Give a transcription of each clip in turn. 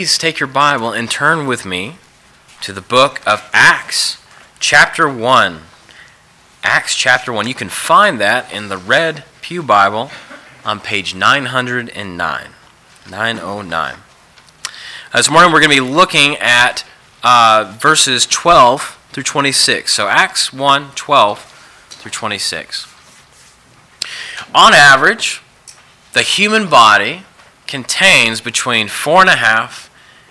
Please take your Bible and turn with me to the book of Acts, chapter 1. Acts chapter 1. You can find that in the Red Pew Bible on page 909. 909. Uh, this morning we're going to be looking at uh, verses 12 through 26. So Acts 1 12 through 26. On average, the human body contains between four and a half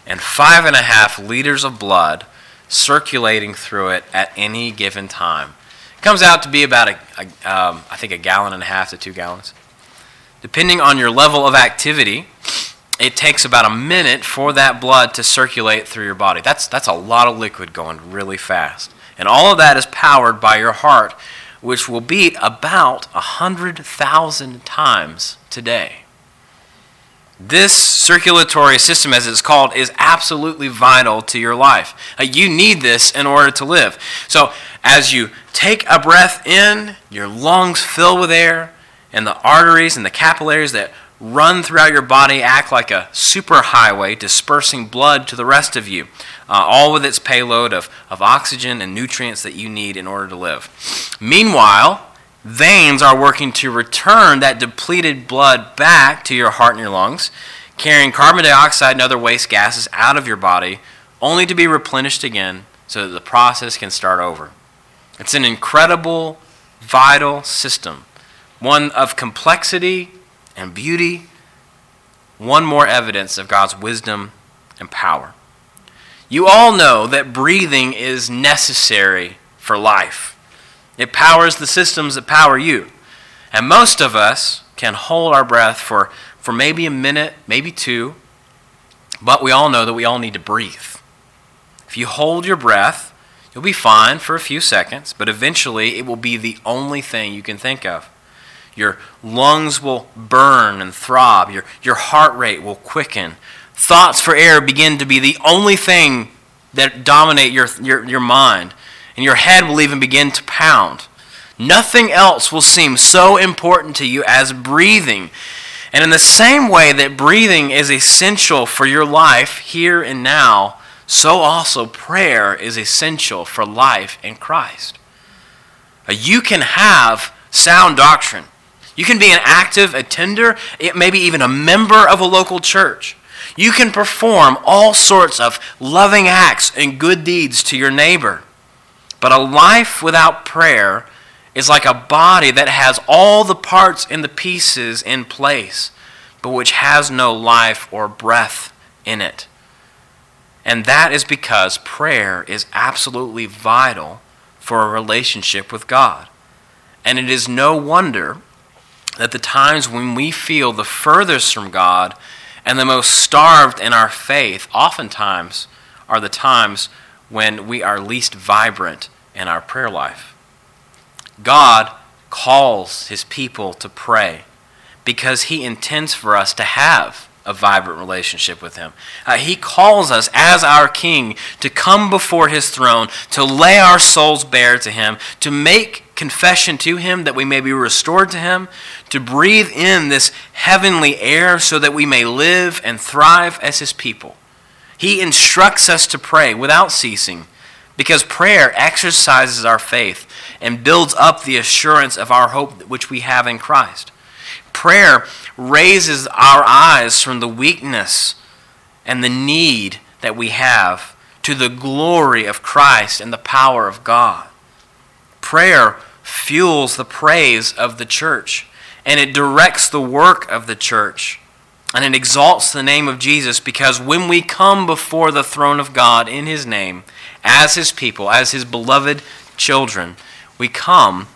and five and a half liters of blood circulating through it at any given time. It comes out to be about, a, a um, I think, a gallon and a half to two gallons. Depending on your level of activity, it takes about a minute for that blood to circulate through your body. That's, that's a lot of liquid going really fast. And all of that is powered by your heart, which will beat about 100,000 times today. This circulatory system, as it's called, is absolutely vital to your life. Uh, you need this in order to live. So, as you take a breath in, your lungs fill with air, and the arteries and the capillaries that run throughout your body act like a superhighway, dispersing blood to the rest of you, uh, all with its payload of, of oxygen and nutrients that you need in order to live. Meanwhile, veins are working to return that depleted blood back to your heart and your lungs, carrying carbon dioxide and other waste gases out of your body, only to be replenished again so that the process can start over. It's an incredible, vital system, one of complexity and beauty, one more evidence of God's wisdom and power. You all know that breathing is necessary for life. It powers the systems that power you. And most of us can hold our breath for, for maybe a minute, maybe two, but we all know that we all need to breathe. If you hold your breath, you'll be fine for a few seconds, but eventually it will be the only thing you can think of. Your lungs will burn and throb, your, your heart rate will quicken. Thoughts for air begin to be the only thing that dominate your, your, your mind and your head will even begin to pound. Nothing else will seem so important to you as breathing. And in the same way that breathing is essential for your life here and now, so also prayer is essential for life in Christ. Uh, you can have sound doctrine. You can be an active attender, maybe even a member of a local church. You can perform all sorts of loving acts and good deeds to your neighbor. But a life without prayer is like a body that has all the parts and the pieces in place, but which has no life or breath in it. And that is because prayer is absolutely vital for a relationship with God. And it is no wonder that the times when we feel the furthest from God and the most starved in our faith oftentimes are the times when we are least vibrant in our prayer life. God calls his people to pray because he intends for us to have a vibrant relationship with him. Uh, he calls us as our king to come before his throne, to lay our souls bare to him, to make confession to him that we may be restored to him, to breathe in this heavenly air so that we may live and thrive as his people. He instructs us to pray without ceasing because prayer exercises our faith and builds up the assurance of our hope which we have in Christ. Prayer raises our eyes from the weakness and the need that we have to the glory of Christ and the power of God. Prayer fuels the praise of the church and it directs the work of the church and it exalts the name of Jesus because when we come before the throne of God in His name, as His people, as His beloved children, we come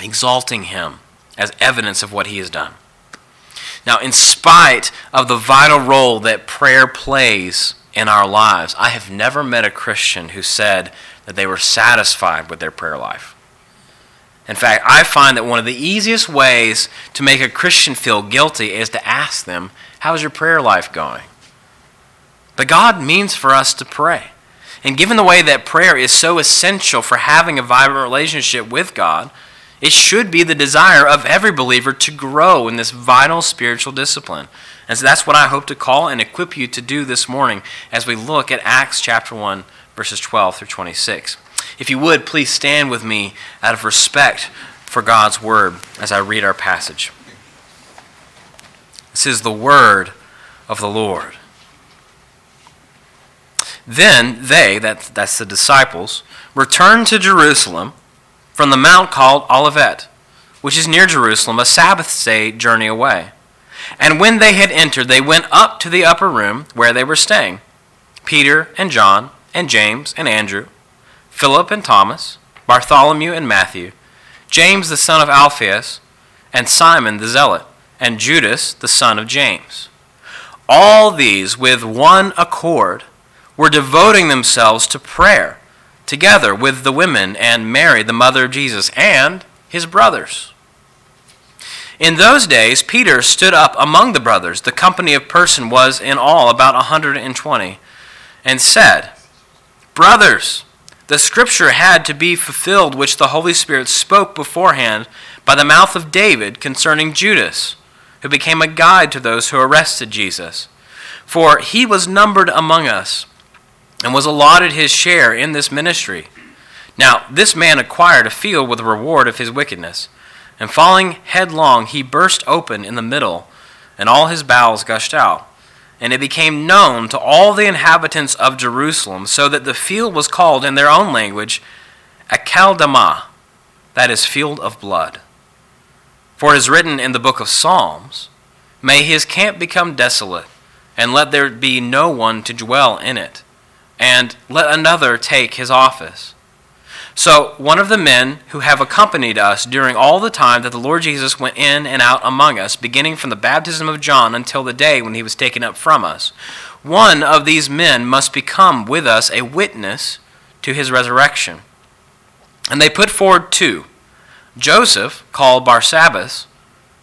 exalting Him as evidence of what He has done. Now, in spite of the vital role that prayer plays in our lives, I have never met a Christian who said that they were satisfied with their prayer life. In fact, I find that one of the easiest ways to make a Christian feel guilty is to ask them, How's your prayer life going? But God means for us to pray. And given the way that prayer is so essential for having a vibrant relationship with God, It should be the desire of every believer to grow in this vital spiritual discipline. And so that's what I hope to call and equip you to do this morning as we look at Acts chapter 1, verses 12 through 26. If you would, please stand with me out of respect for God's word as I read our passage. This is the word of the Lord. Then they, that, that's the disciples, returned to Jerusalem from the mount called Olivet, which is near Jerusalem, a Sabbath day journey away. And when they had entered, they went up to the upper room where they were staying Peter and John, and James and Andrew, Philip and Thomas, Bartholomew and Matthew, James the son of Alphaeus, and Simon the Zealot, and Judas the son of James. All these, with one accord, were devoting themselves to prayer, together with the women and Mary, the mother of Jesus, and his brothers. In those days, Peter stood up among the brothers. The company of person was in all about a 120, and said, Brothers, the scripture had to be fulfilled which the Holy Spirit spoke beforehand by the mouth of David concerning Judas, who became a guide to those who arrested Jesus. For he was numbered among us and was allotted his share in this ministry. Now, this man acquired a field with the reward of his wickedness, and falling headlong, he burst open in the middle, and all his bowels gushed out. And it became known to all the inhabitants of Jerusalem, so that the field was called in their own language Akeldama, that is, field of blood. For it is written in the book of Psalms, May his camp become desolate, and let there be no one to dwell in it and let another take his office. So, one of the men who have accompanied us during all the time that the Lord Jesus went in and out among us, beginning from the baptism of John until the day when he was taken up from us, one of these men must become with us a witness to his resurrection. And they put forward two Joseph, called Barsabbas,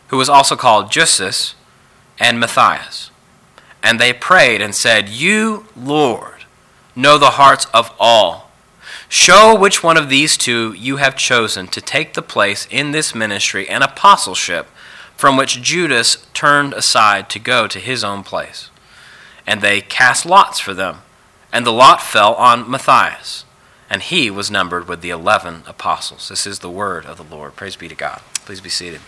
who was also called Justus, and Matthias. And they prayed and said, You, Lord, know the hearts of all. Show which one of these two you have chosen to take the place in this ministry and apostleship from which Judas turned aside to go to his own place. And they cast lots for them, and the lot fell on Matthias, and he was numbered with the eleven apostles. This is the word of the Lord. Praise be to God. Please be seated.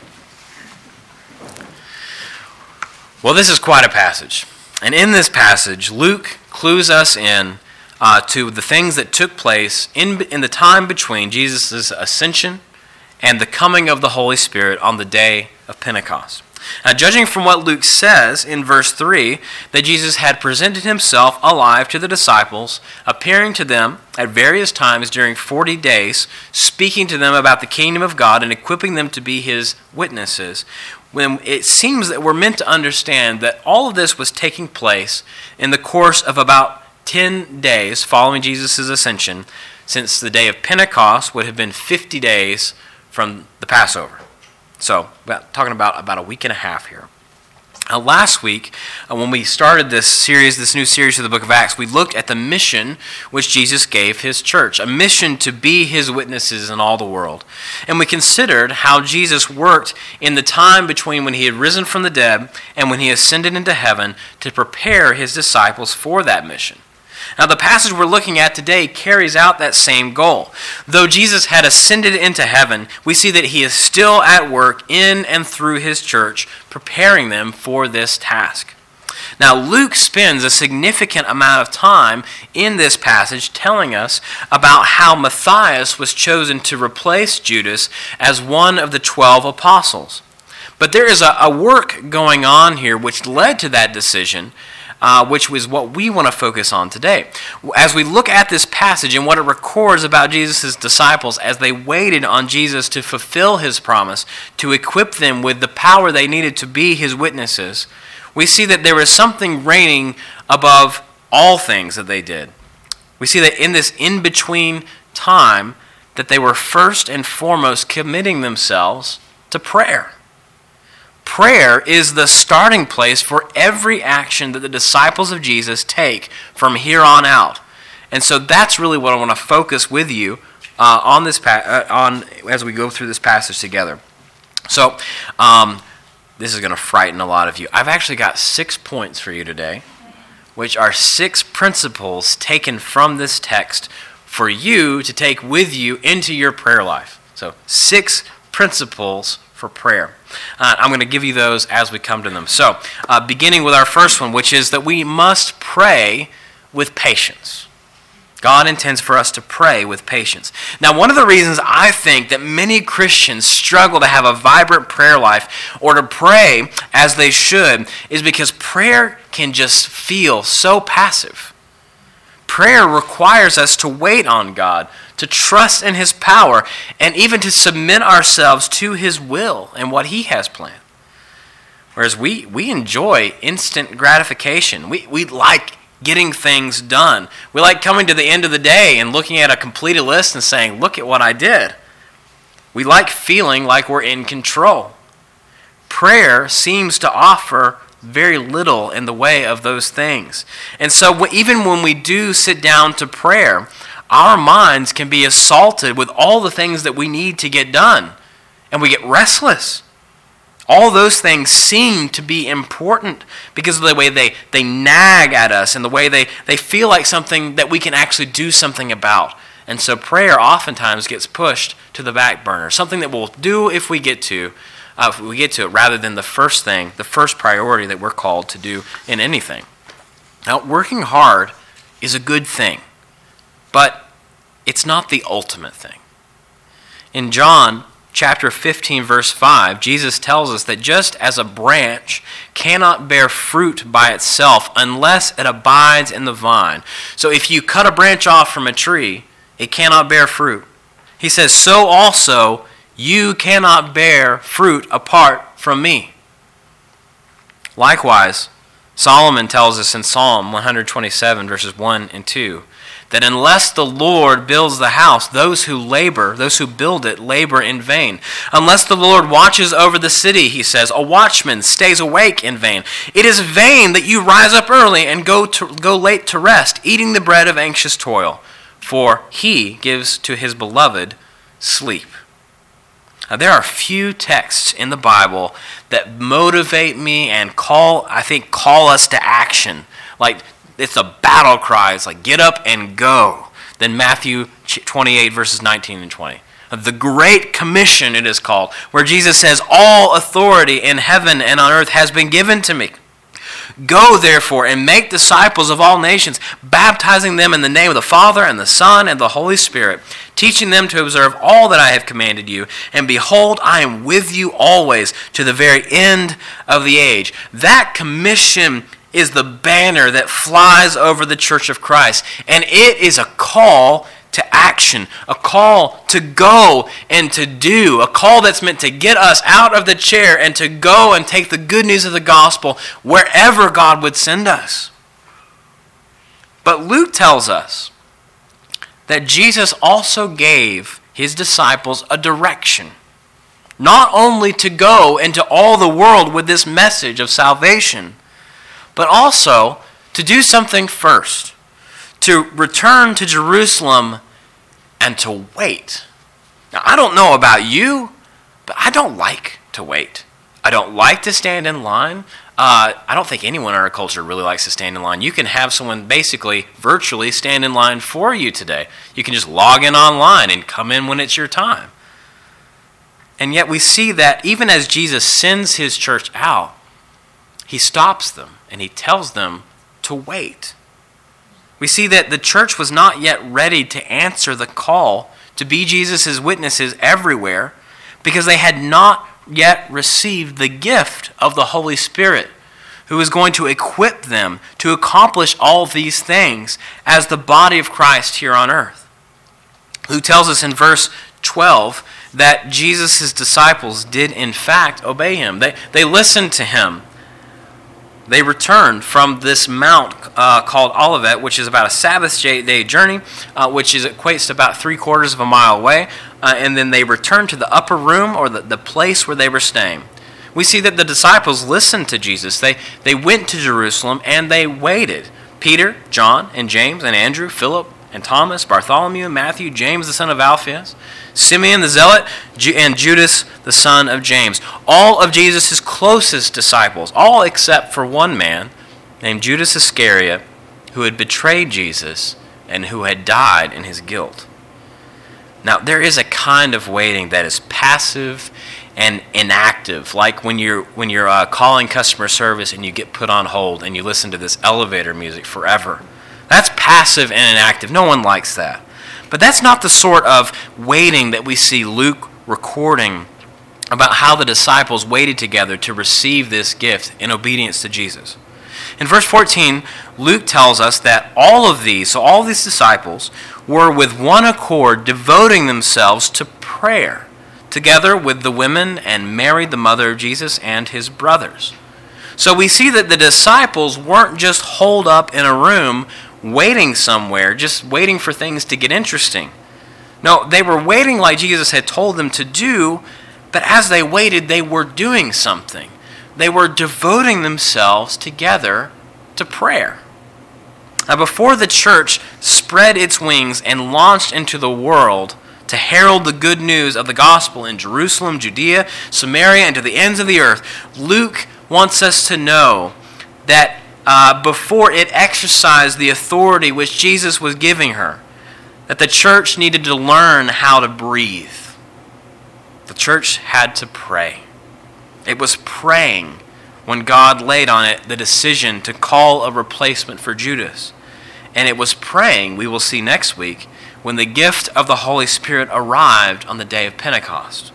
Well, this is quite a passage. And in this passage, Luke clues us in uh, to the things that took place in, in the time between Jesus' ascension and the coming of the Holy Spirit on the day of Pentecost. Now, judging from what Luke says in verse 3, that Jesus had presented himself alive to the disciples, appearing to them at various times during 40 days, speaking to them about the kingdom of God and equipping them to be his witnesses, when it seems that we're meant to understand that all of this was taking place in the course of about 10 days following Jesus' ascension, since the day of Pentecost would have been 50 days from the Passover. So, about, talking about about a week and a half here. Now, last week, uh, when we started this series, this new series of the book of Acts, we looked at the mission which Jesus gave his church a mission to be his witnesses in all the world. And we considered how Jesus worked in the time between when he had risen from the dead and when he ascended into heaven to prepare his disciples for that mission. Now, the passage we're looking at today carries out that same goal. Though Jesus had ascended into heaven, we see that he is still at work in and through his church, preparing them for this task. Now, Luke spends a significant amount of time in this passage telling us about how Matthias was chosen to replace Judas as one of the twelve apostles. But there is a, a work going on here which led to that decision uh, which was what we want to focus on today. As we look at this passage and what it records about Jesus' disciples as they waited on Jesus to fulfill his promise, to equip them with the power they needed to be his witnesses, we see that there is something reigning above all things that they did. We see that in this in between time, that they were first and foremost committing themselves to prayer. Prayer is the starting place for every action that the disciples of Jesus take from here on out. And so that's really what I want to focus with you uh, on this pa- uh, on as we go through this passage together. So, um, this is going to frighten a lot of you. I've actually got six points for you today, which are six principles taken from this text for you to take with you into your prayer life. So, six principles for prayer. Uh, I'm going to give you those as we come to them. So, uh, beginning with our first one, which is that we must pray with patience. God intends for us to pray with patience. Now, one of the reasons I think that many Christians struggle to have a vibrant prayer life or to pray as they should is because prayer can just feel so passive. Prayer requires us to wait on God, to trust in His power, and even to submit ourselves to His will and what He has planned. Whereas we, we enjoy instant gratification. We, we like getting things done. We like coming to the end of the day and looking at a completed list and saying, Look at what I did. We like feeling like we're in control. Prayer seems to offer very little in the way of those things. And so, even when we do sit down to prayer, our minds can be assaulted with all the things that we need to get done, and we get restless. All those things seem to be important because of the way they, they nag at us and the way they, they feel like something that we can actually do something about. And so prayer oftentimes gets pushed to the back burner, something that we'll do if we get to, uh, if we get to it, rather than the first thing, the first priority that we're called to do in anything. Now, working hard is a good thing, but it's not the ultimate thing. In John chapter 15, verse 5, Jesus tells us that just as a branch cannot bear fruit by itself unless it abides in the vine. So if you cut a branch off from a tree, it cannot bear fruit. He says, So also you cannot bear fruit apart from me. Likewise, Solomon tells us in Psalm 127, verses 1 and 2 that unless the Lord builds the house, those who labor, those who build it, labor in vain. Unless the Lord watches over the city, he says, a watchman stays awake in vain. It is vain that you rise up early and go, to, go late to rest, eating the bread of anxious toil, for he gives to his beloved sleep. Now, there are few texts in the Bible that motivate me and call, I think, call us to action. Like it's a battle cry. It's like, get up and go. Then Matthew 28, verses 19 and 20. The Great Commission, it is called, where Jesus says, All authority in heaven and on earth has been given to me. Go, therefore, and make disciples of all nations, baptizing them in the name of the Father, and the Son, and the Holy Spirit, teaching them to observe all that I have commanded you. And behold, I am with you always to the very end of the age. That commission is the banner that flies over the church of Christ. And it is a call to action, a call to go and to do, a call that's meant to get us out of the chair and to go and take the good news of the gospel wherever God would send us. But Luke tells us that Jesus also gave his disciples a direction. Not only to go into all the world with this message of salvation, but also to do something first, to return to Jerusalem and to wait. Now, I don't know about you, but I don't like to wait. I don't like to stand in line. Uh, I don't think anyone in our culture really likes to stand in line. You can have someone basically virtually stand in line for you today. You can just log in online and come in when it's your time. And yet we see that even as Jesus sends his church out, he stops them and he tells them to wait. We see that the church was not yet ready to answer the call to be Jesus' witnesses everywhere because they had not yet received the gift of the Holy Spirit who is going to equip them to accomplish all these things as the body of Christ here on earth. Who tells us in verse 12 that Jesus' disciples did in fact obey him. They, they listened to him they returned from this mount uh, called Olivet, which is about a Sabbath day journey, uh, which is equates to about three quarters of a mile away. Uh, and then they returned to the upper room or the, the place where they were staying. We see that the disciples listened to Jesus. They, they went to Jerusalem and they waited. Peter, John, and James, and Andrew, Philip, and Thomas, Bartholomew, Matthew, James the son of Alphaeus, Simeon the zealot, and Judas the son of James. All of Jesus' closest disciples, all except for one man named Judas Iscariot, who had betrayed Jesus and who had died in his guilt. Now, there is a kind of waiting that is passive and inactive, like when you're when you're uh, calling customer service and you get put on hold and you listen to this elevator music forever. That's passive and inactive. No one likes that. But that's not the sort of waiting that we see Luke recording about how the disciples waited together to receive this gift in obedience to Jesus. In verse 14, Luke tells us that all of these, so all these disciples, were with one accord devoting themselves to prayer, together with the women and Mary, the mother of Jesus, and his brothers. So we see that the disciples weren't just holed up in a room waiting somewhere, just waiting for things to get interesting. No, they were waiting like Jesus had told them to do, but as they waited, they were doing something. They were devoting themselves together to prayer. Now, before the church spread its wings and launched into the world to herald the good news of the gospel in Jerusalem, Judea, Samaria, and to the ends of the earth, Luke wants us to know that uh, before it exercised the authority which Jesus was giving her, that the church needed to learn how to breathe. The church had to pray. It was praying when God laid on it the decision to call a replacement for Judas. And it was praying, we will see next week, when the gift of the Holy Spirit arrived on the day of Pentecost.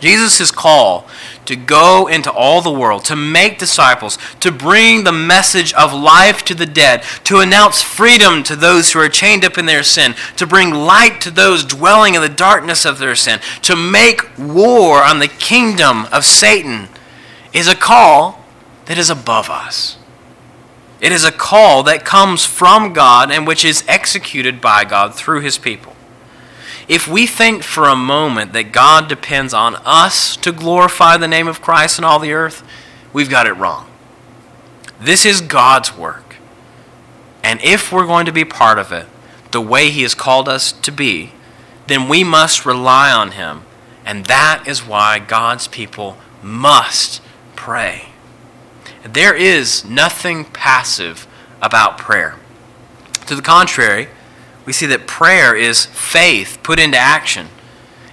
Jesus' call to go into all the world, to make disciples, to bring the message of life to the dead, to announce freedom to those who are chained up in their sin, to bring light to those dwelling in the darkness of their sin, to make war on the kingdom of Satan, is a call that is above us. It is a call that comes from God and which is executed by God through his people. If we think for a moment that God depends on us to glorify the name of Christ in all the earth, we've got it wrong. This is God's work. And if we're going to be part of it the way He has called us to be, then we must rely on Him. And that is why God's people must pray. There is nothing passive about prayer. To the contrary, we see that prayer is faith put into action.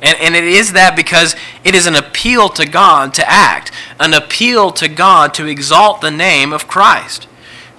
And, and it is that because it is an appeal to God to act, an appeal to God to exalt the name of Christ.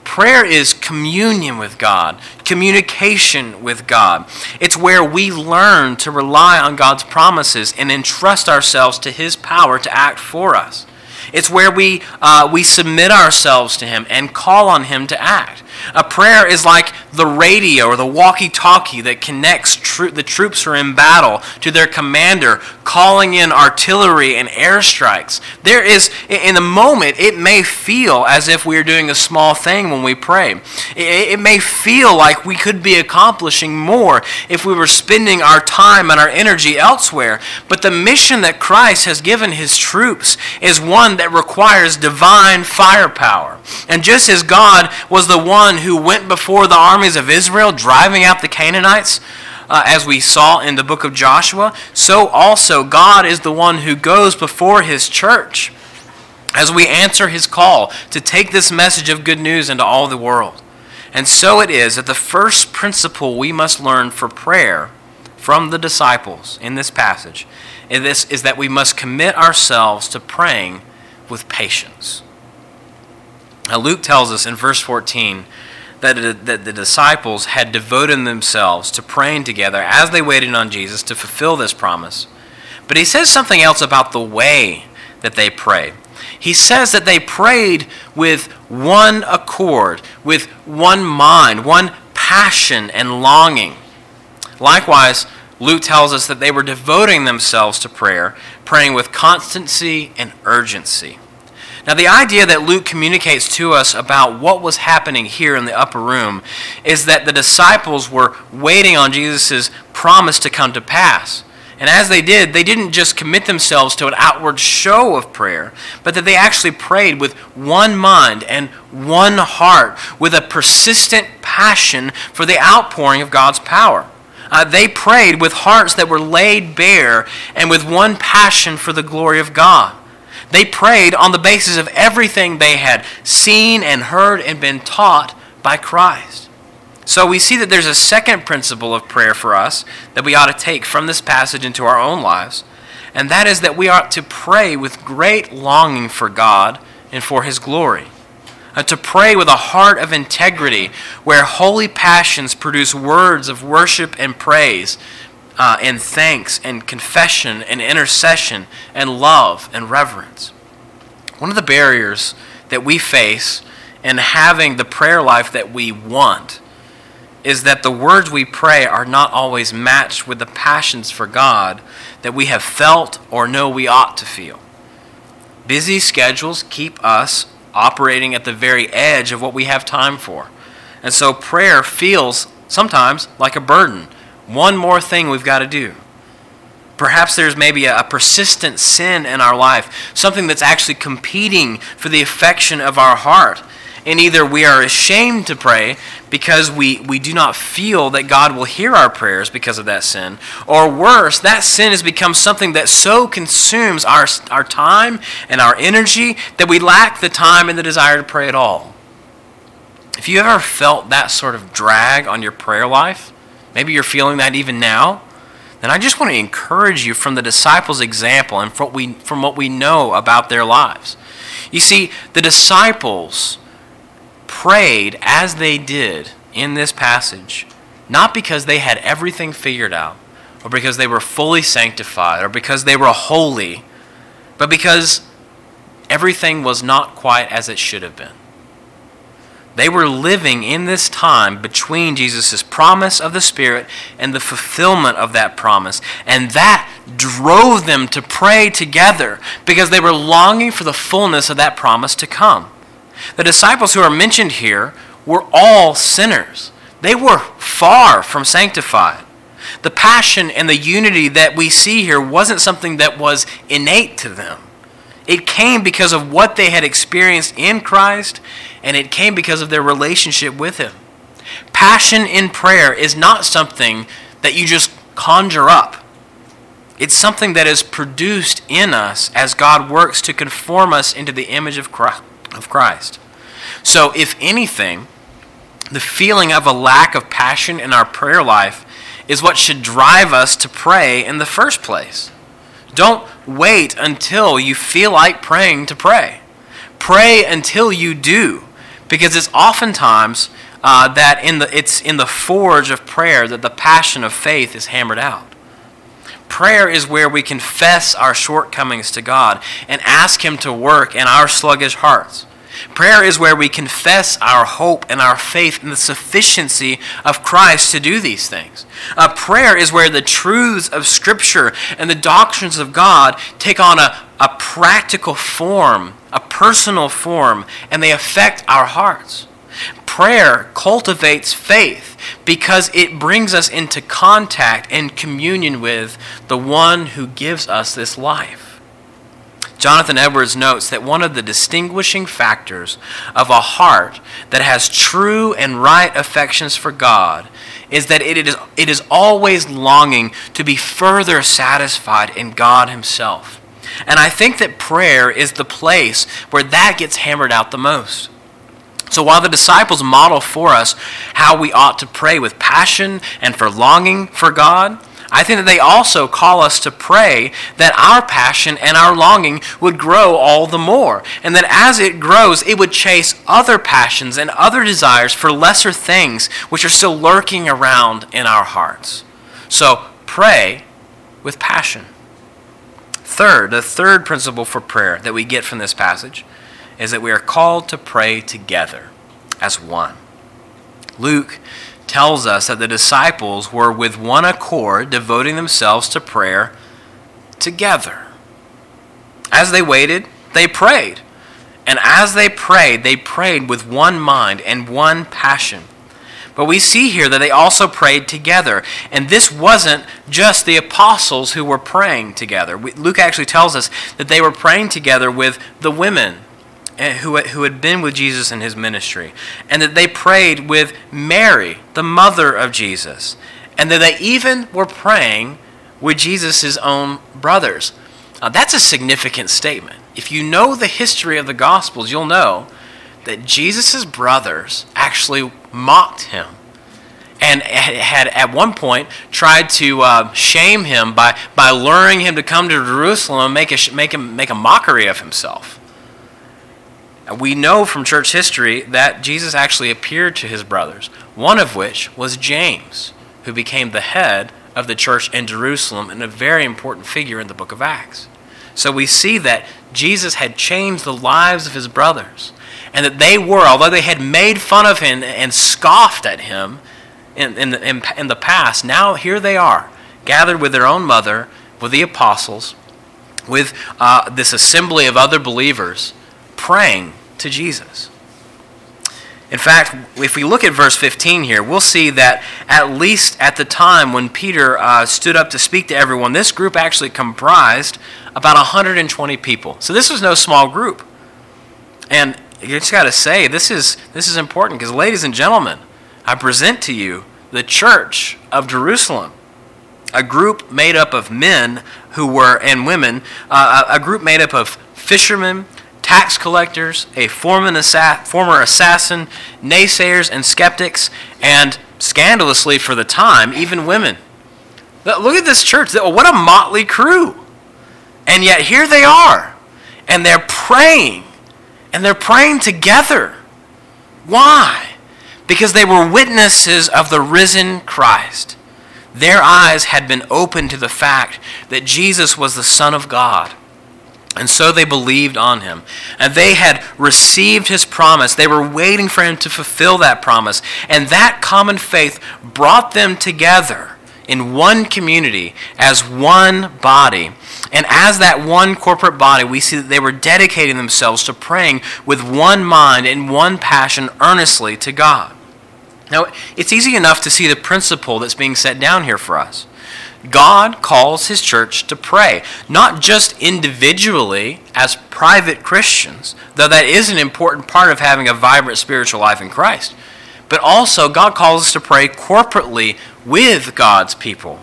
Prayer is communion with God, communication with God. It's where we learn to rely on God's promises and entrust ourselves to His power to act for us. It's where we, uh, we submit ourselves to Him and call on Him to act. A prayer is like the radio or the walkie talkie that connects tro- the troops who are in battle to their commander, calling in artillery and airstrikes. There is, in the moment, it may feel as if we are doing a small thing when we pray. It, it may feel like we could be accomplishing more if we were spending our time and our energy elsewhere. But the mission that Christ has given his troops is one that requires divine firepower. And just as God was the one one who went before the armies of Israel, driving out the Canaanites, uh, as we saw in the book of Joshua, so also God is the one who goes before his church as we answer his call to take this message of good news into all the world. And so it is that the first principle we must learn for prayer from the disciples in this passage is, this, is that we must commit ourselves to praying with patience. Now, Luke tells us in verse 14 that, that the disciples had devoted themselves to praying together as they waited on Jesus to fulfill this promise. But he says something else about the way that they prayed. He says that they prayed with one accord, with one mind, one passion and longing. Likewise, Luke tells us that they were devoting themselves to prayer, praying with constancy and urgency. Now, the idea that Luke communicates to us about what was happening here in the upper room is that the disciples were waiting on Jesus' promise to come to pass. And as they did, they didn't just commit themselves to an outward show of prayer, but that they actually prayed with one mind and one heart, with a persistent passion for the outpouring of God's power. Uh, they prayed with hearts that were laid bare and with one passion for the glory of God. They prayed on the basis of everything they had seen and heard and been taught by Christ. So we see that there's a second principle of prayer for us that we ought to take from this passage into our own lives, and that is that we ought to pray with great longing for God and for His glory. Uh, to pray with a heart of integrity where holy passions produce words of worship and praise, uh, and thanks and confession and intercession and love and reverence. One of the barriers that we face in having the prayer life that we want is that the words we pray are not always matched with the passions for God that we have felt or know we ought to feel. Busy schedules keep us operating at the very edge of what we have time for. And so prayer feels sometimes like a burden. One more thing we've got to do. Perhaps there's maybe a, persistent sin in our life, something that's actually competing for the affection of our heart and either we are ashamed to pray because we, we do not feel that God will hear our prayers because of that sin, or worse, that sin has become something that so consumes our, our time and our energy that we lack the time and the desire to pray at all. If you ever felt that sort of drag on your prayer life, maybe you're feeling that even now, then I just want to encourage you from the disciples' example and from what we, from what we know about their lives. You see, the disciples prayed as they did in this passage, not because they had everything figured out, or because they were fully sanctified, or because they were holy, but because everything was not quite as it should have been. They were living in this time between Jesus' promise of the Spirit and the fulfillment of that promise. And that drove them to pray together because they were longing for the fullness of that promise to come. The disciples who are mentioned here were all sinners. They were far from sanctified. The passion and the unity that we see here wasn't something that was innate to them. It came because of what they had experienced in Christ, and it came because of their relationship with Him. Passion in prayer is not something that you just conjure up. It's something that is produced in us as God works to conform us into the image of Christ. So, if anything, the feeling of a lack of passion in our prayer life is what should drive us to pray in the first place. Don't wait until you feel like praying to pray. Pray until you do, because it's oftentimes uh, that in the, it's in the forge of prayer that the passion of faith is hammered out. Prayer is where we confess our shortcomings to God and ask Him to work in our sluggish hearts. Prayer is where we confess our hope and our faith in the sufficiency of Christ to do these things. Uh, prayer is where the truths of Scripture and the doctrines of God take on a, a practical form, a personal form, and they affect our hearts. Prayer cultivates faith because it brings us into contact and communion with the one who gives us this life. Jonathan Edwards notes that one of the distinguishing factors of a heart that has true and right affections for God is that it is, it is always longing to be further satisfied in God Himself. And I think that prayer is the place where that gets hammered out the most. So while the disciples model for us how we ought to pray with passion and for longing for God, I think that they also call us to pray that our passion and our longing would grow all the more. And that as it grows, it would chase other passions and other desires for lesser things which are still lurking around in our hearts. So pray with passion. Third, the third principle for prayer that we get from this passage is that we are called to pray together as one. Luke tells us that the disciples were with one accord devoting themselves to prayer together. As they waited, they prayed. And as they prayed, they prayed with one mind and one passion. But we see here that they also prayed together. And this wasn't just the apostles who were praying together. Luke actually tells us that they were praying together with the women who, who had been with Jesus in his ministry. And that they prayed with Mary, the mother of Jesus. And that they even were praying with Jesus' own brothers. Now, that's a significant statement. If you know the history of the Gospels, you'll know that Jesus' brothers actually mocked him and had at one point tried to uh, shame him by, by luring him to come to Jerusalem and make a, make, him, make a mockery of himself. We know from church history that Jesus actually appeared to his brothers, one of which was James, who became the head of the church in Jerusalem and a very important figure in the book of Acts. So we see that Jesus had changed the lives of his brothers and that they were, although they had made fun of him and scoffed at him in, in, the, in, in the past, now here they are, gathered with their own mother, with the apostles, with uh, this assembly of other believers, praying to Jesus. In fact, if we look at verse 15 here, we'll see that at least at the time when Peter uh, stood up to speak to everyone, this group actually comprised about 120 people. So this was no small group. And you just got to say this is this is important because, ladies and gentlemen, I present to you the church of Jerusalem, a group made up of men who were and women, uh, a group made up of fishermen, tax collectors, a former assassin, naysayers and skeptics, and scandalously for the time, even women. Look at this church. What a motley crew. And yet here they are. And they're praying and they're praying together. Why? Because they were witnesses of the risen Christ. Their eyes had been opened to the fact that Jesus was the Son of God. And so they believed on him. And they had received his promise. They were waiting for him to fulfill that promise. And that common faith brought them together in one community as one body. And as that one corporate body, we see that they were dedicating themselves to praying with one mind and one passion earnestly to God. Now, it's easy enough to see the principle that's being set down here for us. God calls his church to pray, not just individually as private Christians, though that is an important part of having a vibrant spiritual life in Christ, but also God calls us to pray corporately with God's people.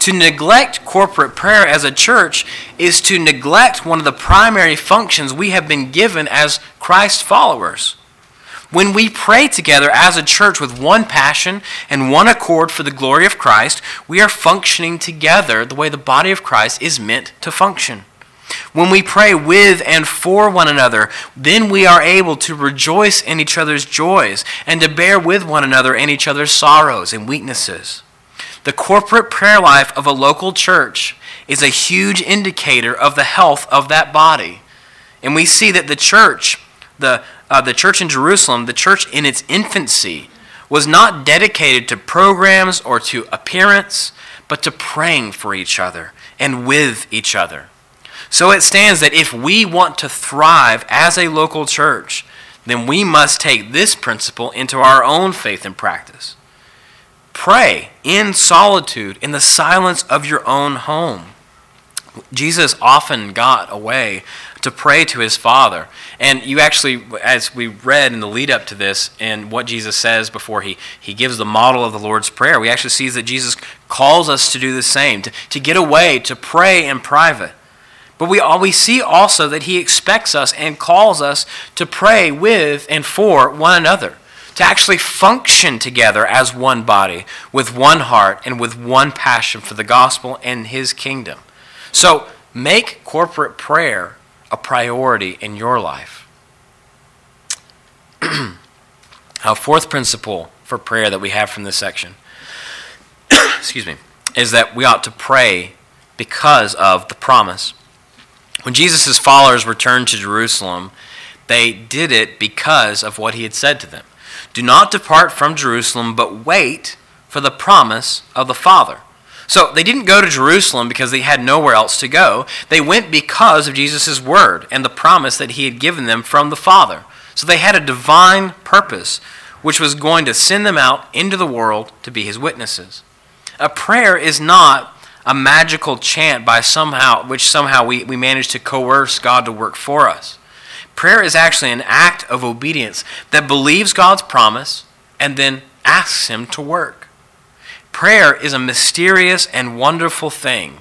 To neglect corporate prayer as a church is to neglect one of the primary functions we have been given as Christ followers. When we pray together as a church with one passion and one accord for the glory of Christ, we are functioning together the way the body of Christ is meant to function. When we pray with and for one another, then we are able to rejoice in each other's joys and to bear with one another in each other's sorrows and weaknesses. The corporate prayer life of a local church is a huge indicator of the health of that body. And we see that the church, the, uh, the church in Jerusalem, the church in its infancy, was not dedicated to programs or to appearance, but to praying for each other and with each other. So it stands that if we want to thrive as a local church, then we must take this principle into our own faith and practice. Pray in solitude, in the silence of your own home. Jesus often got away to pray to his Father. And you actually, as we read in the lead up to this, and what Jesus says before he, he gives the model of the Lord's Prayer, we actually see that Jesus calls us to do the same, to, to get away, to pray in private. But we, we see also that he expects us and calls us to pray with and for one another, to actually function together as one body, with one heart and with one passion for the gospel and his kingdom. So make corporate prayer a priority in your life. Our fourth principle for prayer that we have from this section, excuse me, is that we ought to pray because of the promise. When Jesus' followers returned to Jerusalem, they did it because of what he had said to them. Do not depart from Jerusalem, but wait for the promise of the Father. So they didn't go to Jerusalem because they had nowhere else to go. They went because of Jesus' word and the promise that he had given them from the Father. So they had a divine purpose which was going to send them out into the world to be his witnesses. A prayer is not a magical chant by somehow which somehow we, we manage to coerce God to work for us. Prayer is actually an act of obedience that believes God's promise and then asks him to work. Prayer is a mysterious and wonderful thing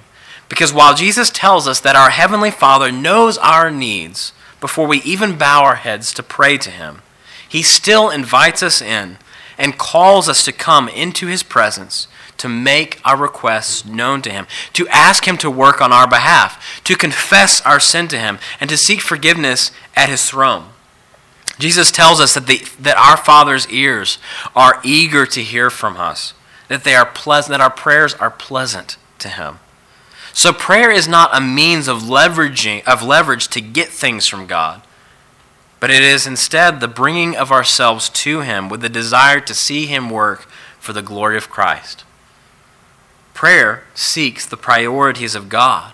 because while Jesus tells us that our heavenly Father knows our needs before we even bow our heads to pray to him, he still invites us in and calls us to come into his presence to make our requests known to him, to ask him to work on our behalf, to confess our sin to him, and to seek forgiveness at his throne. Jesus tells us that, the, that our Father's ears are eager to hear from us, that they are pleasant, that our prayers are pleasant to him. So prayer is not a means of leveraging of leverage to get things from God, but it is instead the bringing of ourselves to him with the desire to see him work for the glory of Christ. Prayer seeks the priorities of God,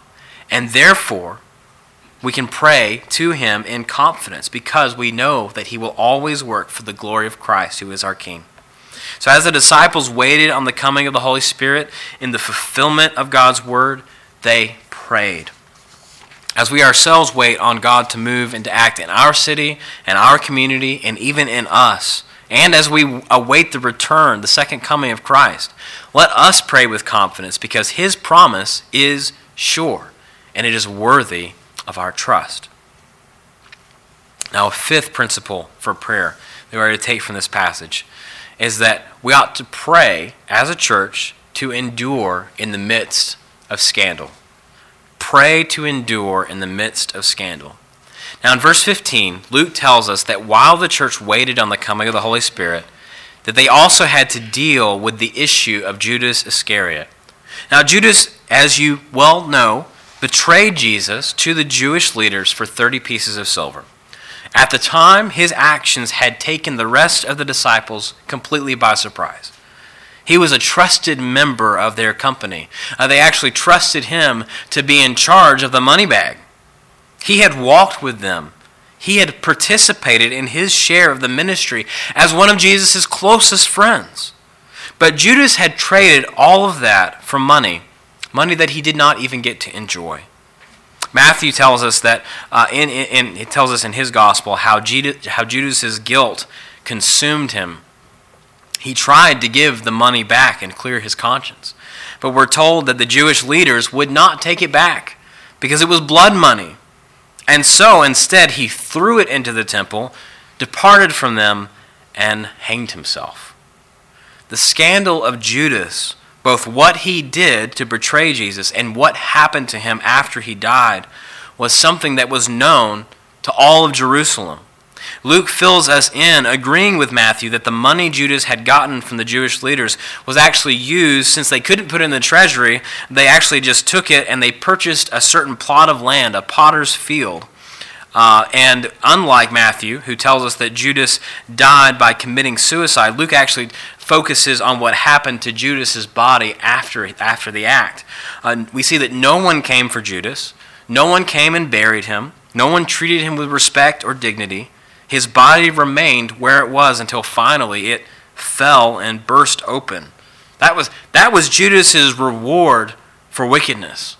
and therefore we can pray to him in confidence because we know that he will always work for the glory of Christ who is our king. So as the disciples waited on the coming of the Holy Spirit in the fulfillment of God's word, they prayed. As we ourselves wait on God to move and to act in our city and our community and even in us, and as we await the return, the second coming of Christ, let us pray with confidence because his promise is sure and it is worthy of our trust. Now, a fifth principle for prayer that we're to take from this passage is that we ought to pray as a church to endure in the midst of scandal. Pray to endure in the midst of scandal. Now, in verse 15, Luke tells us that while the church waited on the coming of the Holy Spirit, that they also had to deal with the issue of Judas Iscariot. Now, Judas, as you well know, betrayed Jesus to the Jewish leaders for 30 pieces of silver. At the time, his actions had taken the rest of the disciples completely by surprise. He was a trusted member of their company. Uh, they actually trusted him to be in charge of the money bag. He had walked with them. He had participated in his share of the ministry as one of Jesus' closest friends. But Judas had traded all of that for money, money that he did not even get to enjoy. Matthew tells us that uh, in, in, in, tells us in his gospel how, Judas, how Judas's guilt consumed him he tried to give the money back and clear his conscience. But we're told that the Jewish leaders would not take it back because it was blood money. And so instead, he threw it into the temple, departed from them, and hanged himself. The scandal of Judas, both what he did to betray Jesus and what happened to him after he died, was something that was known to all of Jerusalem. Luke fills us in, agreeing with Matthew that the money Judas had gotten from the Jewish leaders was actually used, since they couldn't put it in the treasury, they actually just took it and they purchased a certain plot of land, a potter's field. Uh, and unlike Matthew, who tells us that Judas died by committing suicide, Luke actually focuses on what happened to Judas's body after, after the act. Uh, we see that no one came for Judas, no one came and buried him, no one treated him with respect or dignity. His body remained where it was until finally it fell and burst open. That was, that was Judas's reward for wickedness.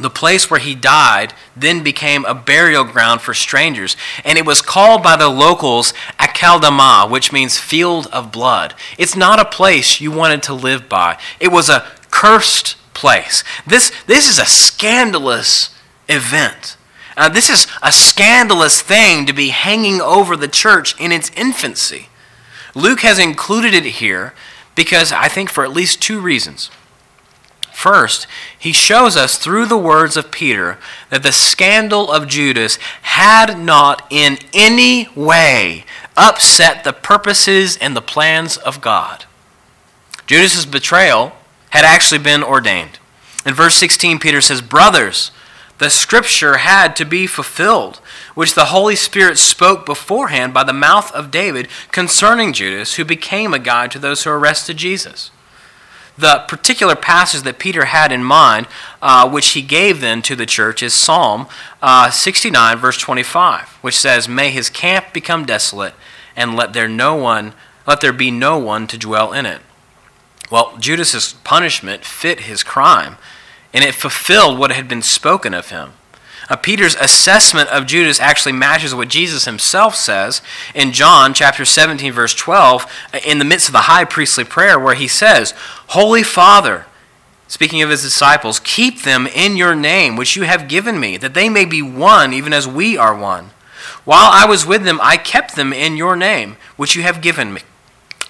The place where he died then became a burial ground for strangers, and it was called by the locals Akeldama, which means field of blood. It's not a place you wanted to live by. It was a cursed place. This, this is a scandalous event. Uh, this is a scandalous thing to be hanging over the church in its infancy. Luke has included it here because I think for at least two reasons. First, he shows us through the words of Peter that the scandal of Judas had not in any way upset the purposes and the plans of God. Judas's betrayal had actually been ordained. In verse 16, Peter says, Brothers, the scripture had to be fulfilled, which the Holy Spirit spoke beforehand by the mouth of David concerning Judas, who became a guide to those who arrested Jesus. The particular passage that Peter had in mind, uh, which he gave then to the church, is Psalm uh, 69, verse 25, which says, May his camp become desolate, and let there no one let there be no one to dwell in it. Well, Judas's punishment fit his crime, and it fulfilled what had been spoken of him. Uh, Peter's assessment of Judas actually matches what Jesus himself says in John chapter 17 verse 12 uh, in the midst of the high priestly prayer where he says, "Holy Father, speaking of his disciples, keep them in your name which you have given me, that they may be one even as we are one. While I was with them, I kept them in your name which you have given me.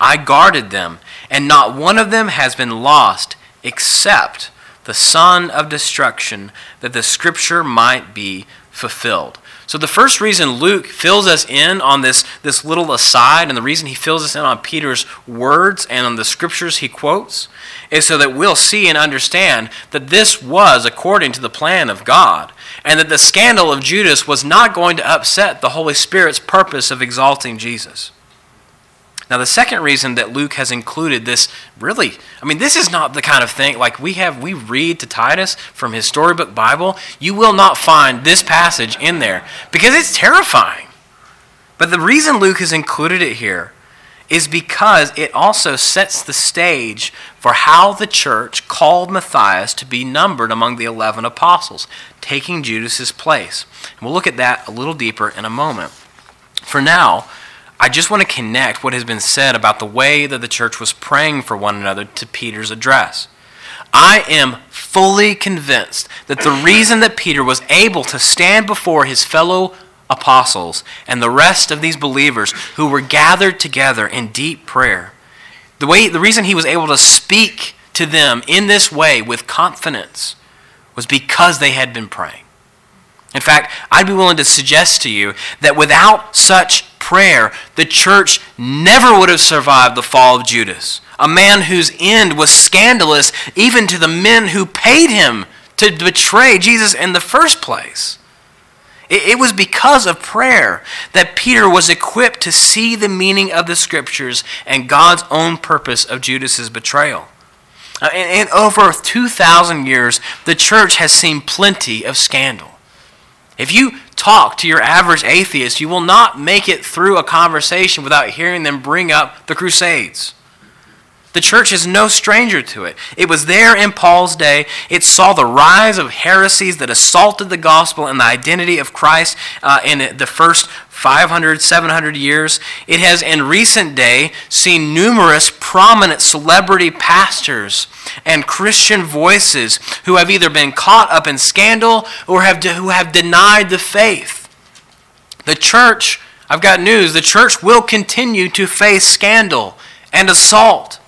I guarded them, and not one of them has been lost except the son of destruction, that the scripture might be fulfilled. So, the first reason Luke fills us in on this, this little aside, and the reason he fills us in on Peter's words and on the scriptures he quotes, is so that we'll see and understand that this was according to the plan of God, and that the scandal of Judas was not going to upset the Holy Spirit's purpose of exalting Jesus. Now, the second reason that Luke has included this really, I mean, this is not the kind of thing like we have, we read to Titus from his storybook Bible. You will not find this passage in there because it's terrifying. But the reason Luke has included it here is because it also sets the stage for how the church called Matthias to be numbered among the 11 apostles, taking Judas's place. And we'll look at that a little deeper in a moment. For now, I just want to connect what has been said about the way that the church was praying for one another to Peter's address. I am fully convinced that the reason that Peter was able to stand before his fellow apostles and the rest of these believers who were gathered together in deep prayer, the, way, the reason he was able to speak to them in this way with confidence was because they had been praying. In fact, I'd be willing to suggest to you that without such prayer, the church never would have survived the fall of Judas, a man whose end was scandalous even to the men who paid him to betray Jesus in the first place. It was because of prayer that Peter was equipped to see the meaning of the scriptures and God's own purpose of Judas's betrayal. Uh, in over 2,000 years, the church has seen plenty of scandal. If you talk to your average atheist, you will not make it through a conversation without hearing them bring up the Crusades. The church is no stranger to it. It was there in Paul's day. It saw the rise of heresies that assaulted the gospel and the identity of Christ uh, in the first 500, 700 years. It has, in recent day, seen numerous prominent celebrity pastors and Christian voices who have either been caught up in scandal or have de- who have denied the faith. The church, I've got news, the church will continue to face scandal and assault.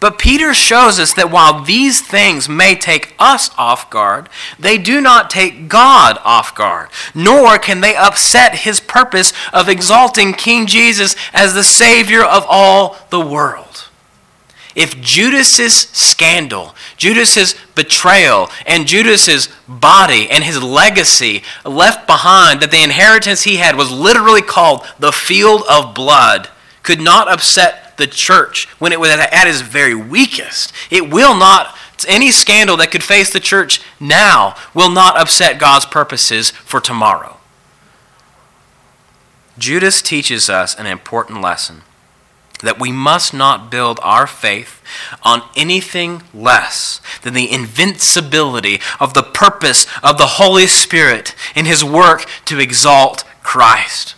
But Peter shows us that while these things may take us off guard, they do not take God off guard, nor can they upset his purpose of exalting King Jesus as the Savior of all the world. If Judas's scandal, Judas's betrayal, and Judas's body and his legacy left behind, that the inheritance he had was literally called the field of blood, could not upset the church when it was at its very weakest. It will not, any scandal that could face the church now will not upset God's purposes for tomorrow. Judas teaches us an important lesson that we must not build our faith on anything less than the invincibility of the purpose of the Holy Spirit in His work to exalt Christ.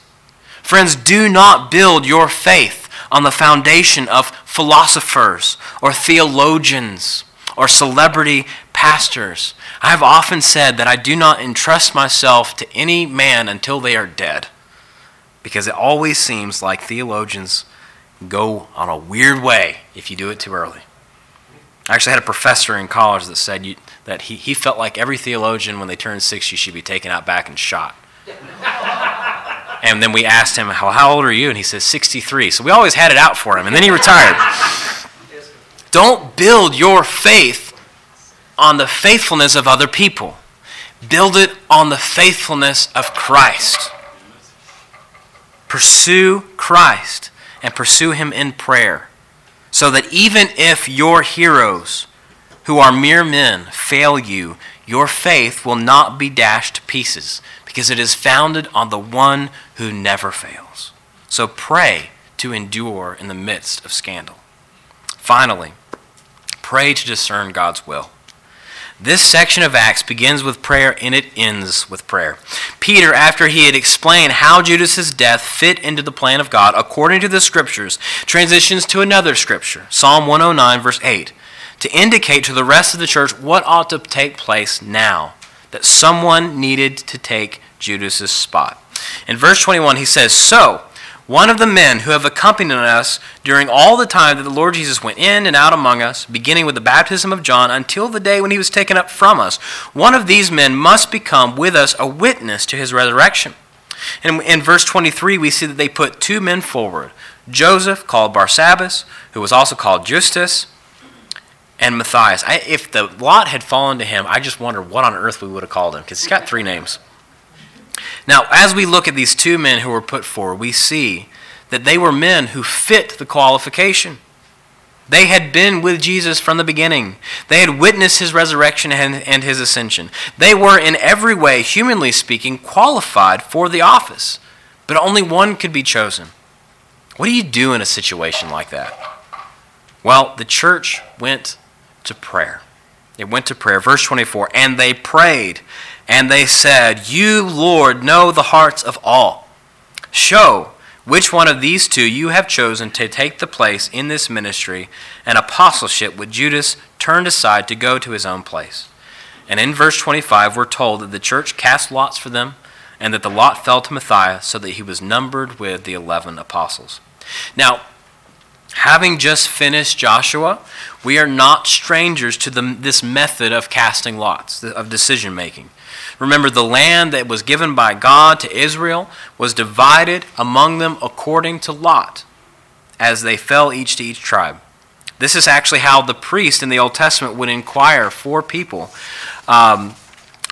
Friends, do not build your faith on the foundation of philosophers or theologians or celebrity pastors. I have often said that I do not entrust myself to any man until they are dead because it always seems like theologians go on a weird way if you do it too early. I actually had a professor in college that said you, that he, he felt like every theologian, when they turned 60, should be taken out back and shot. And then we asked him, how, how old are you? And he says, 63. So we always had it out for him. And then he retired. Don't build your faith on the faithfulness of other people, build it on the faithfulness of Christ. Pursue Christ and pursue Him in prayer so that even if your heroes, who are mere men, fail you, your faith will not be dashed to pieces because it is founded on the one who never fails. So pray to endure in the midst of scandal. Finally, pray to discern God's will. This section of Acts begins with prayer and it ends with prayer. Peter, after he had explained how Judas's death fit into the plan of God according to the scriptures, transitions to another scripture, Psalm 109, verse 8, to indicate to the rest of the church what ought to take place now, that someone needed to take Judas's spot. In verse 21, he says, So, one of the men who have accompanied us during all the time that the Lord Jesus went in and out among us, beginning with the baptism of John until the day when he was taken up from us, one of these men must become with us a witness to his resurrection. And in verse 23, we see that they put two men forward Joseph, called Barsabbas, who was also called Justus, and Matthias. I, if the lot had fallen to him, I just wonder what on earth we would have called him, because he's got three names. Now, as we look at these two men who were put forward, we see that they were men who fit the qualification. They had been with Jesus from the beginning. They had witnessed his resurrection and, and his ascension. They were, in every way, humanly speaking, qualified for the office. But only one could be chosen. What do you do in a situation like that? Well, the church went to prayer. It went to prayer. Verse 24, and they prayed and they said, You, Lord, know the hearts of all. Show which one of these two you have chosen to take the place in this ministry and apostleship which Judas turned aside to go to his own place. And in verse 25, we're told that the church cast lots for them, and that the lot fell to Matthias, so that he was numbered with the eleven apostles. Now, having just finished Joshua, we are not strangers to the, this method of casting lots, of decision making. Remember, the land that was given by God to Israel was divided among them according to lot, as they fell each to each tribe. This is actually how the priest in the Old Testament would inquire for people. Um,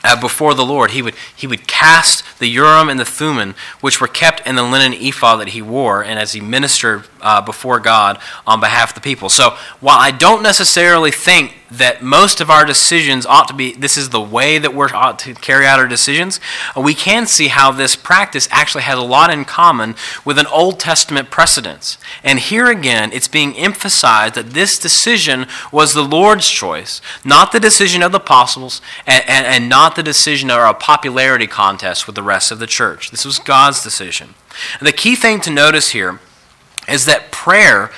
uh, before the Lord. He would, he would cast the Urim and the Thummim, which were kept in the linen ephod that he wore, and as he ministered uh, before God on behalf of the people. So while I don't necessarily think that most of our decisions ought to be, this is the way that we're ought to carry out our decisions, we can see how this practice actually has a lot in common with an Old Testament precedence. And here again, it's being emphasized that this decision was the Lord's choice, not the decision of the apostles, and, and, and not the decision or a popularity contest with the rest of the church. This was God's decision. And the key thing to notice here is that prayer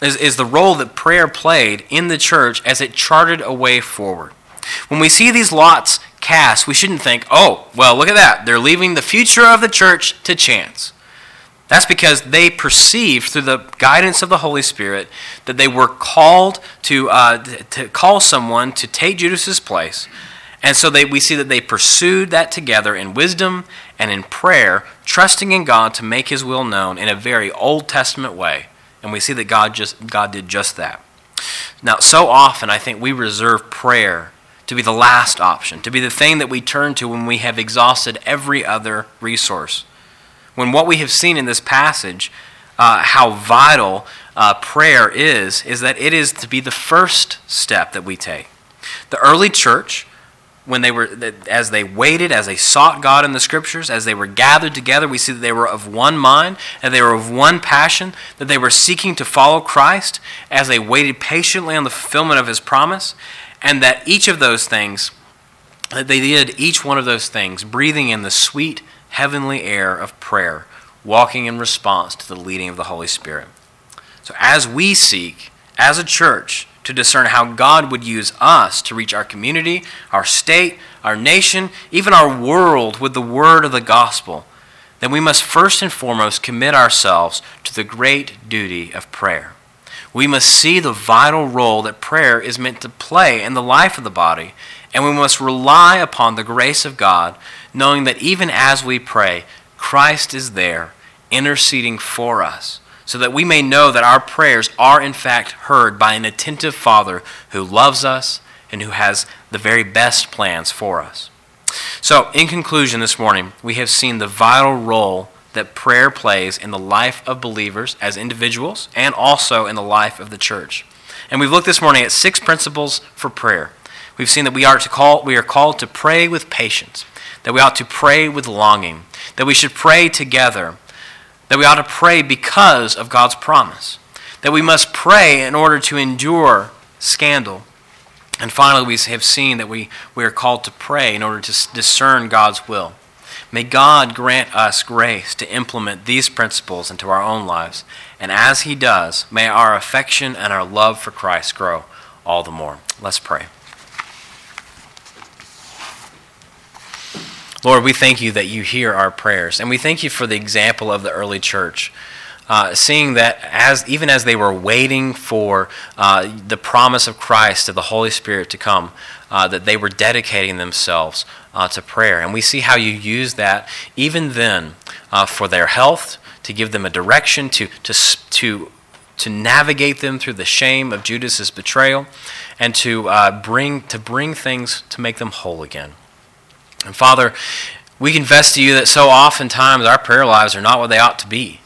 is, is the role that prayer played in the church as it charted a way forward. When we see these lots cast, we shouldn't think, oh, well, look at that. They're leaving the future of the church to chance. That's because they perceived through the guidance of the Holy Spirit that they were called to, uh, to call someone to take Judas's place. And so they, we see that they pursued that together in wisdom and in prayer, trusting in God to make his will known in a very Old Testament way. And we see that God just God did just that. Now, so often I think we reserve prayer to be the last option, to be the thing that we turn to when we have exhausted every other resource. When what we have seen in this passage, uh, how vital uh, prayer is, is that it is to be the first step that we take. The early church when they were as they waited as they sought god in the scriptures as they were gathered together we see that they were of one mind and they were of one passion that they were seeking to follow christ as they waited patiently on the fulfillment of his promise and that each of those things that they did each one of those things breathing in the sweet heavenly air of prayer walking in response to the leading of the holy spirit. So as we seek as a church to discern how God would use us to reach our community, our state, our nation, even our world with the word of the gospel, then we must first and foremost commit ourselves to the great duty of prayer. We must see the vital role that prayer is meant to play in the life of the body, and we must rely upon the grace of God, knowing that even as we pray, Christ is there interceding for us so that we may know that our prayers are in fact heard by an attentive Father who loves us and who has the very best plans for us. So, in conclusion, this morning, we have seen the vital role that prayer plays in the life of believers as individuals and also in the life of the church. And we've looked this morning at six principles for prayer. We've seen that we are to call we are called to pray with patience, that we ought to pray with longing, that we should pray together, that we ought to pray because of God's promise, that we must pray in order to endure scandal. And finally, we have seen that we, we are called to pray in order to discern God's will. May God grant us grace to implement these principles into our own lives. And as He does, may our affection and our love for Christ grow all the more. Let's pray. Lord, we thank you that you hear our prayers, and we thank you for the example of the early church. Uh, seeing that as even as they were waiting for uh, the promise of Christ of the Holy Spirit to come, uh, that they were dedicating themselves uh, to prayer, and we see how you use that even then uh, for their health, to give them a direction, to to to to navigate them through the shame of Judas's betrayal, and to uh, bring to bring things to make them whole again. And Father, we confess to you that so oftentimes our prayer lives are not what they ought to be.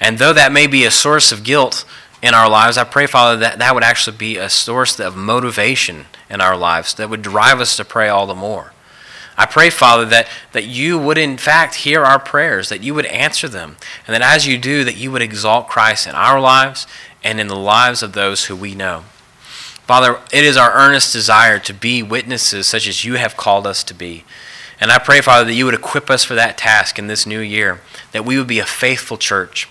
And though that may be a source of guilt in our lives, I pray, Father, that that would actually be a source of motivation in our lives that would drive us to pray all the more. I pray, Father, that, that you would in fact hear our prayers, that you would answer them, and that as you do, that you would exalt Christ in our lives and in the lives of those who we know. Father, it is our earnest desire to be witnesses such as you have called us to be. And I pray, Father, that you would equip us for that task in this new year, that we would be a faithful church,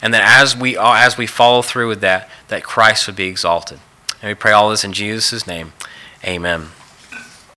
and that as we, as we follow through with that, that Christ would be exalted. And we pray all this in Jesus' name. Amen.